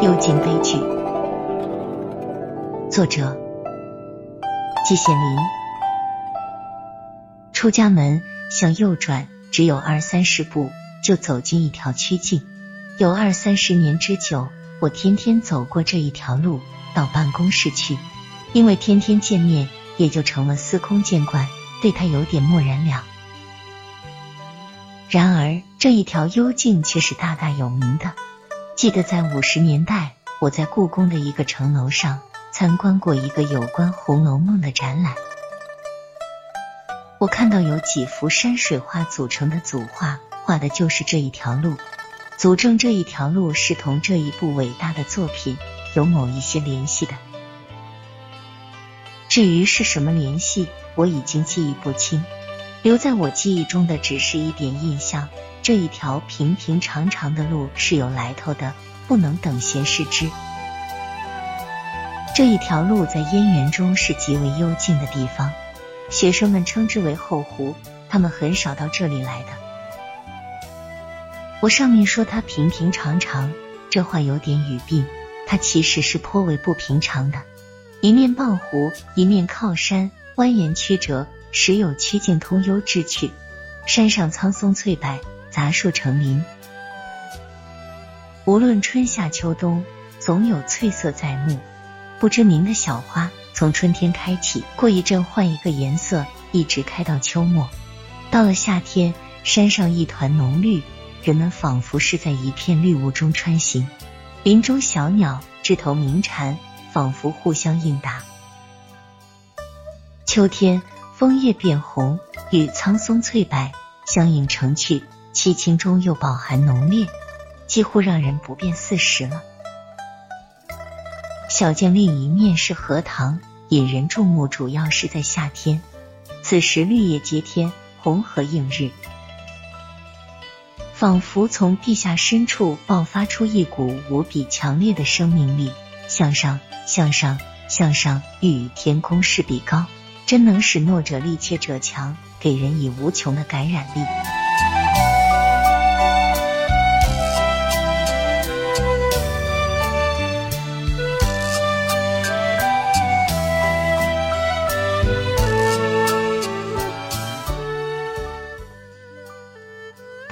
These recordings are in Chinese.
幽静悲剧，作者季羡林。出家门向右转，只有二三十步就走进一条曲径。有二三十年之久，我天天走过这一条路到办公室去，因为天天见面，也就成了司空见惯，对他有点漠然了。然而这一条幽径却是大大有名的。记得在五十年代，我在故宫的一个城楼上参观过一个有关《红楼梦》的展览。我看到有几幅山水画组成的组画，画的就是这一条路，佐证这一条路是同这一部伟大的作品有某一些联系的。至于是什么联系，我已经记忆不清，留在我记忆中的只是一点印象。这一条平平常常的路是有来头的，不能等闲视之。这一条路在燕园中是极为幽静的地方，学生们称之为后湖，他们很少到这里来的。我上面说它平平常常，这话有点语病，它其实是颇为不平常的。一面傍湖，一面靠山，蜿蜒曲折，时有曲径通幽之趣。山上苍松翠柏。杂树成林，无论春夏秋冬，总有翠色在目。不知名的小花从春天开启，过一阵换一个颜色，一直开到秋末。到了夏天，山上一团浓绿，人们仿佛是在一片绿雾中穿行。林中小鸟、枝头鸣蝉，仿佛互相应答。秋天，枫叶变红，与苍松翠柏相映成趣。凄清中又饱含浓烈，几乎让人不辨四时了。小径另一面是荷塘，引人注目，主要是在夏天。此时绿叶接天，红荷映日，仿佛从地下深处爆发出一股无比强烈的生命力，向上，向上，向上，欲与天空势比高，真能使弱者力怯者强，给人以无穷的感染力。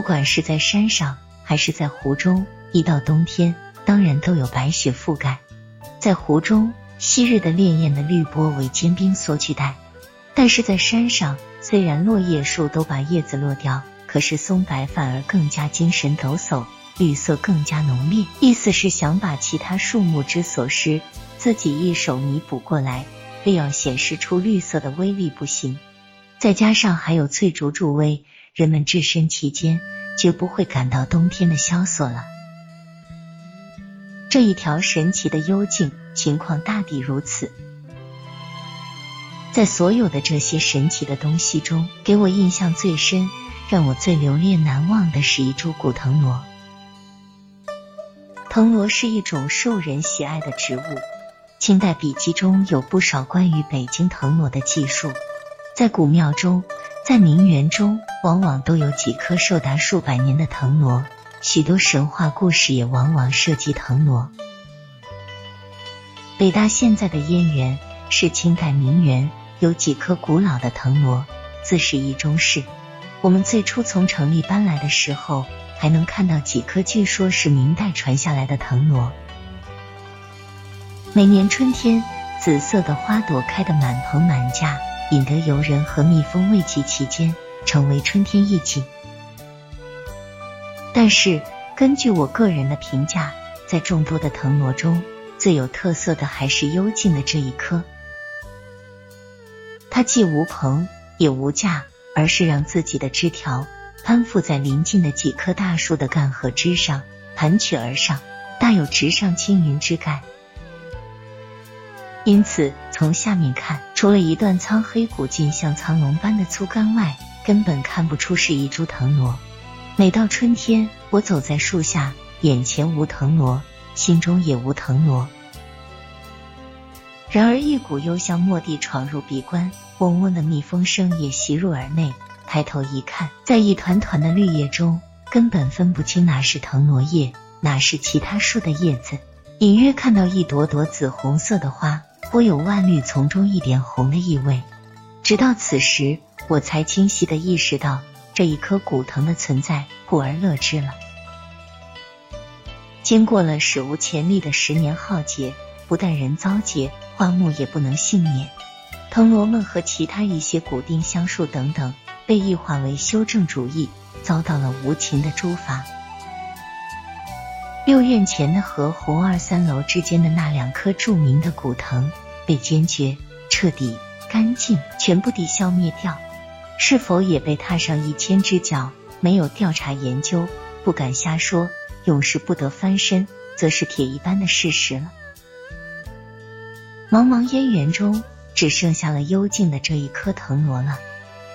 不管是在山上还是在湖中，一到冬天，当然都有白雪覆盖。在湖中，昔日的潋滟的绿波为坚冰所取代；但是在山上，虽然落叶树都把叶子落掉，可是松柏反而更加精神抖擞，绿色更加浓烈。意思是想把其他树木之所失，自己一手弥补过来，非要显示出绿色的威力不行。再加上还有翠竹助威。人们置身其间，绝不会感到冬天的萧索了。这一条神奇的幽径，情况大抵如此。在所有的这些神奇的东西中，给我印象最深、让我最留恋难忘的是一株古藤萝。藤萝是一种受人喜爱的植物，清代笔记中有不少关于北京藤萝的记述，在古庙中。在名园中，往往都有几棵寿达数百年的藤萝，许多神话故事也往往涉及藤萝。北大现在的燕园是清代名园，有几棵古老的藤萝，自是一中事。我们最初从城里搬来的时候，还能看到几棵，据说是明代传下来的藤萝。每年春天，紫色的花朵开得满棚满架。引得游人和蜜蜂为其其间，成为春天意境。但是，根据我个人的评价，在众多的藤萝中，最有特色的还是幽静的这一棵。它既无棚也无架，而是让自己的枝条攀附在邻近的几棵大树的干和枝上，盘曲而上，大有直上青云之感。因此，从下面看，除了一段苍黑古劲像苍龙般的粗干外，根本看不出是一株藤萝。每到春天，我走在树下，眼前无藤萝，心中也无藤萝。然而，一股幽香蓦地闯入鼻关，嗡嗡的蜜蜂声也袭入耳内。抬头一看，在一团团的绿叶中，根本分不清哪是藤萝叶，哪是其他树的叶子。隐约看到一朵朵紫红色的花，颇有万绿丛中一点红的意味。直到此时，我才清晰的意识到这一颗古藤的存在，故而乐之了。经过了史无前例的十年浩劫，不但人遭劫，花木也不能幸免。藤萝们和其他一些古丁香树等等，被异化为修正主义，遭到了无情的诛伐。六院前的和红二三楼之间的那两棵著名的古藤，被坚决、彻底、干净、全部地消灭掉。是否也被踏上一千只脚？没有调查研究，不敢瞎说。永世不得翻身，则是铁一般的事实了。茫茫烟园中，只剩下了幽静的这一颗藤萝了。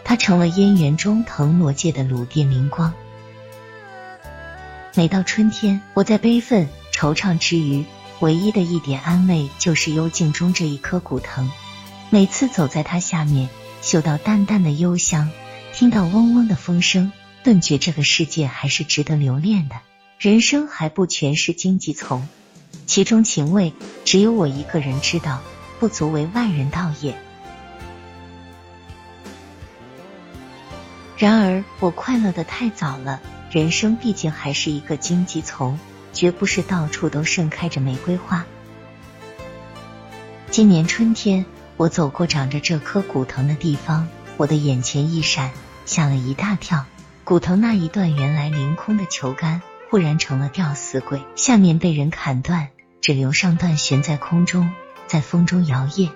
它成了烟园中藤萝界的鲁殿明光。每到春天，我在悲愤惆怅之余，唯一的一点安慰就是幽静中这一颗古藤。每次走在它下面。嗅到淡淡的幽香，听到嗡嗡的风声，顿觉这个世界还是值得留恋的。人生还不全是荆棘丛，其中情味只有我一个人知道，不足为外人道也。然而我快乐的太早了，人生毕竟还是一个荆棘丛，绝不是到处都盛开着玫瑰花。今年春天。我走过长着这棵古藤的地方，我的眼前一闪，吓了一大跳。古藤那一段原来凌空的球杆，忽然成了吊死鬼，下面被人砍断，只留上段悬在空中，在风中摇曳。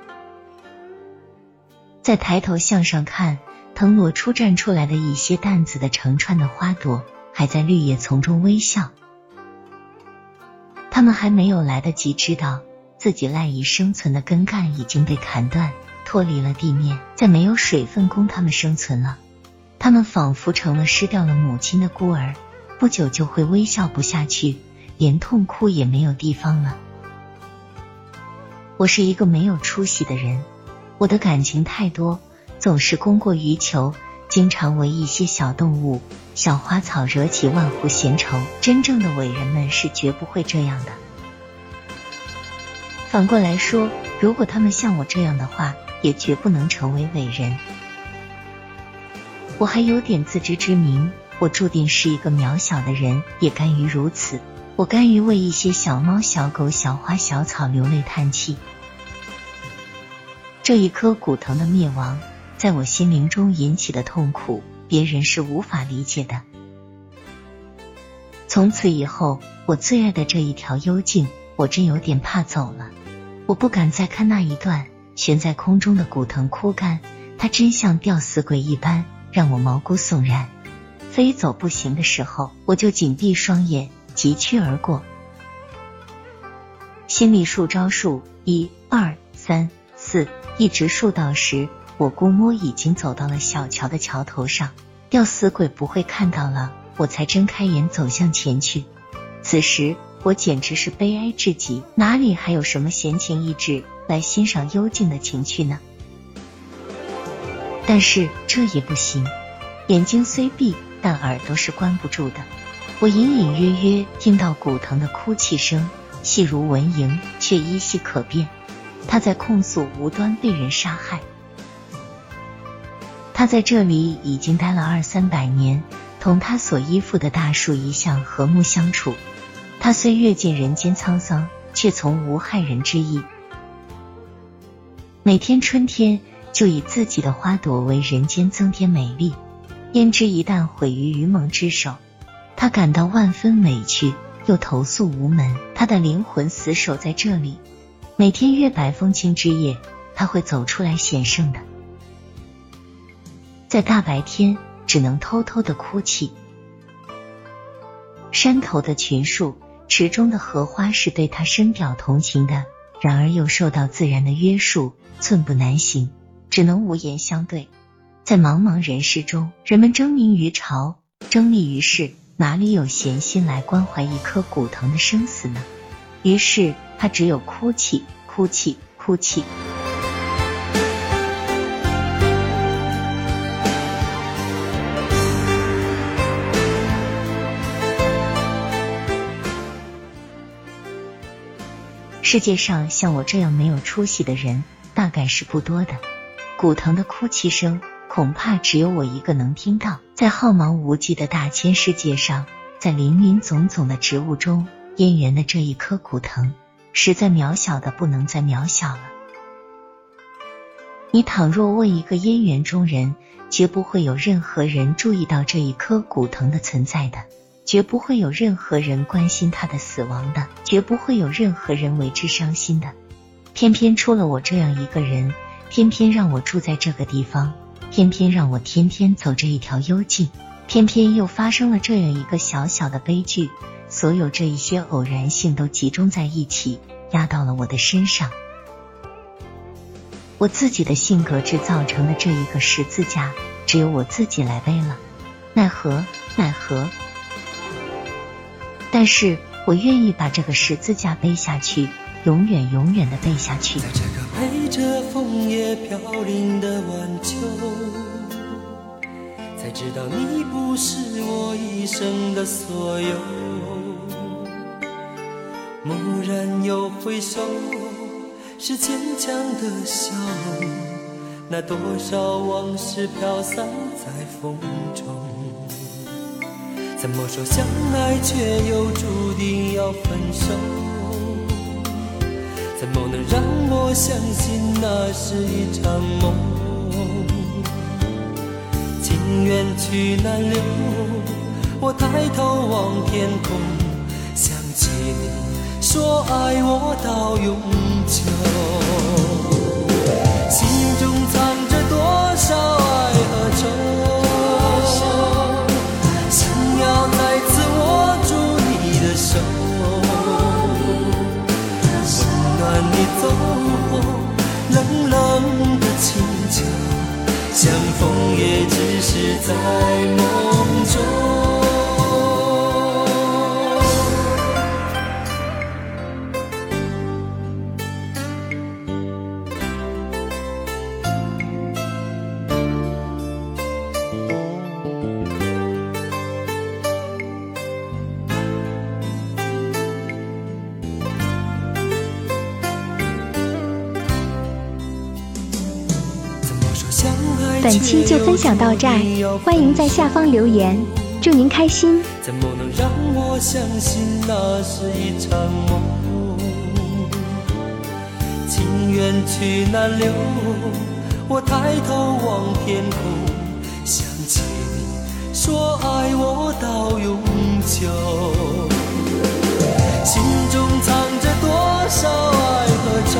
再抬头向上看，藤萝初绽出来的一些淡紫的成串的花朵，还在绿叶丛中微笑。他们还没有来得及知道。自己赖以生存的根干已经被砍断，脱离了地面，再没有水分供他们生存了。他们仿佛成了失掉了母亲的孤儿，不久就会微笑不下去，连痛哭也没有地方了。我是一个没有出息的人，我的感情太多，总是供过于求，经常为一些小动物、小花草惹起万户闲愁。真正的伟人们是绝不会这样的。反过来说，如果他们像我这样的话，也绝不能成为伟人。我还有点自知之明，我注定是一个渺小的人，也甘于如此。我甘于为一些小猫、小狗、小花、小草流泪叹气。这一棵古藤的灭亡，在我心灵中引起的痛苦，别人是无法理解的。从此以后，我最爱的这一条幽径，我真有点怕走了。我不敢再看那一段悬在空中的古藤枯干，它真像吊死鬼一般，让我毛骨悚然。非走不行的时候，我就紧闭双眼，疾趋而过。心里数招数，一、二、三、四，一直数到十，我估摸已经走到了小桥的桥头上，吊死鬼不会看到了，我才睁开眼走向前去。此时。我简直是悲哀至极，哪里还有什么闲情逸致来欣赏幽静的情趣呢？但是这也不行，眼睛虽闭，但耳朵是关不住的。我隐隐约约听到古藤的哭泣声，细如蚊蝇，却依稀可辨。他在控诉无端被人杀害。他在这里已经待了二三百年，同他所依附的大树一向和睦相处。他虽阅尽人间沧桑，却从无害人之意。每天春天就以自己的花朵为人间增添美丽，焉知一旦毁于愚蒙之手，他感到万分委屈，又投诉无门。他的灵魂死守在这里，每天月白风清之夜，他会走出来显圣的，在大白天只能偷偷的哭泣。山头的群树。池中的荷花是对他深表同情的，然而又受到自然的约束，寸步难行，只能无言相对。在茫茫人世中，人们争名于朝，争利于世，哪里有闲心来关怀一棵古藤的生死呢？于是他只有哭泣，哭泣，哭泣。世界上像我这样没有出息的人，大概是不多的。古藤的哭泣声，恐怕只有我一个能听到。在浩茫无际的大千世界上，在林林总总的植物中，燕园的这一颗古藤，实在渺小的不能再渺小了。你倘若问一个燕园中人，绝不会有任何人注意到这一颗古藤的存在的。绝不会有任何人关心他的死亡的，绝不会有任何人为之伤心的。偏偏出了我这样一个人，偏偏让我住在这个地方，偏偏让我天天走这一条幽径，偏偏又发生了这样一个小小的悲剧。所有这一些偶然性都集中在一起，压到了我的身上。我自己的性格制造成的这一个十字架，只有我自己来背了。奈何，奈何。但是我愿意把这个十字架背下去，永远永远的背下去。在这个陪着枫叶飘零的晚秋，才知道你不是我一生的所有。蓦然又回首，是坚强的笑容。那多少往事飘散在风中。怎么说相爱却又注定要分手？怎么能让我相信那是一场梦？情缘去难留，我抬头望天空，想起你说爱我到永久，是在梦中。本期就分享到这儿，欢迎在下方留言，祝您开心。怎么能让我相信那是一场梦？情缘去难留，我抬头望天空，想起你说爱我到永久，心中藏着多少爱和愁，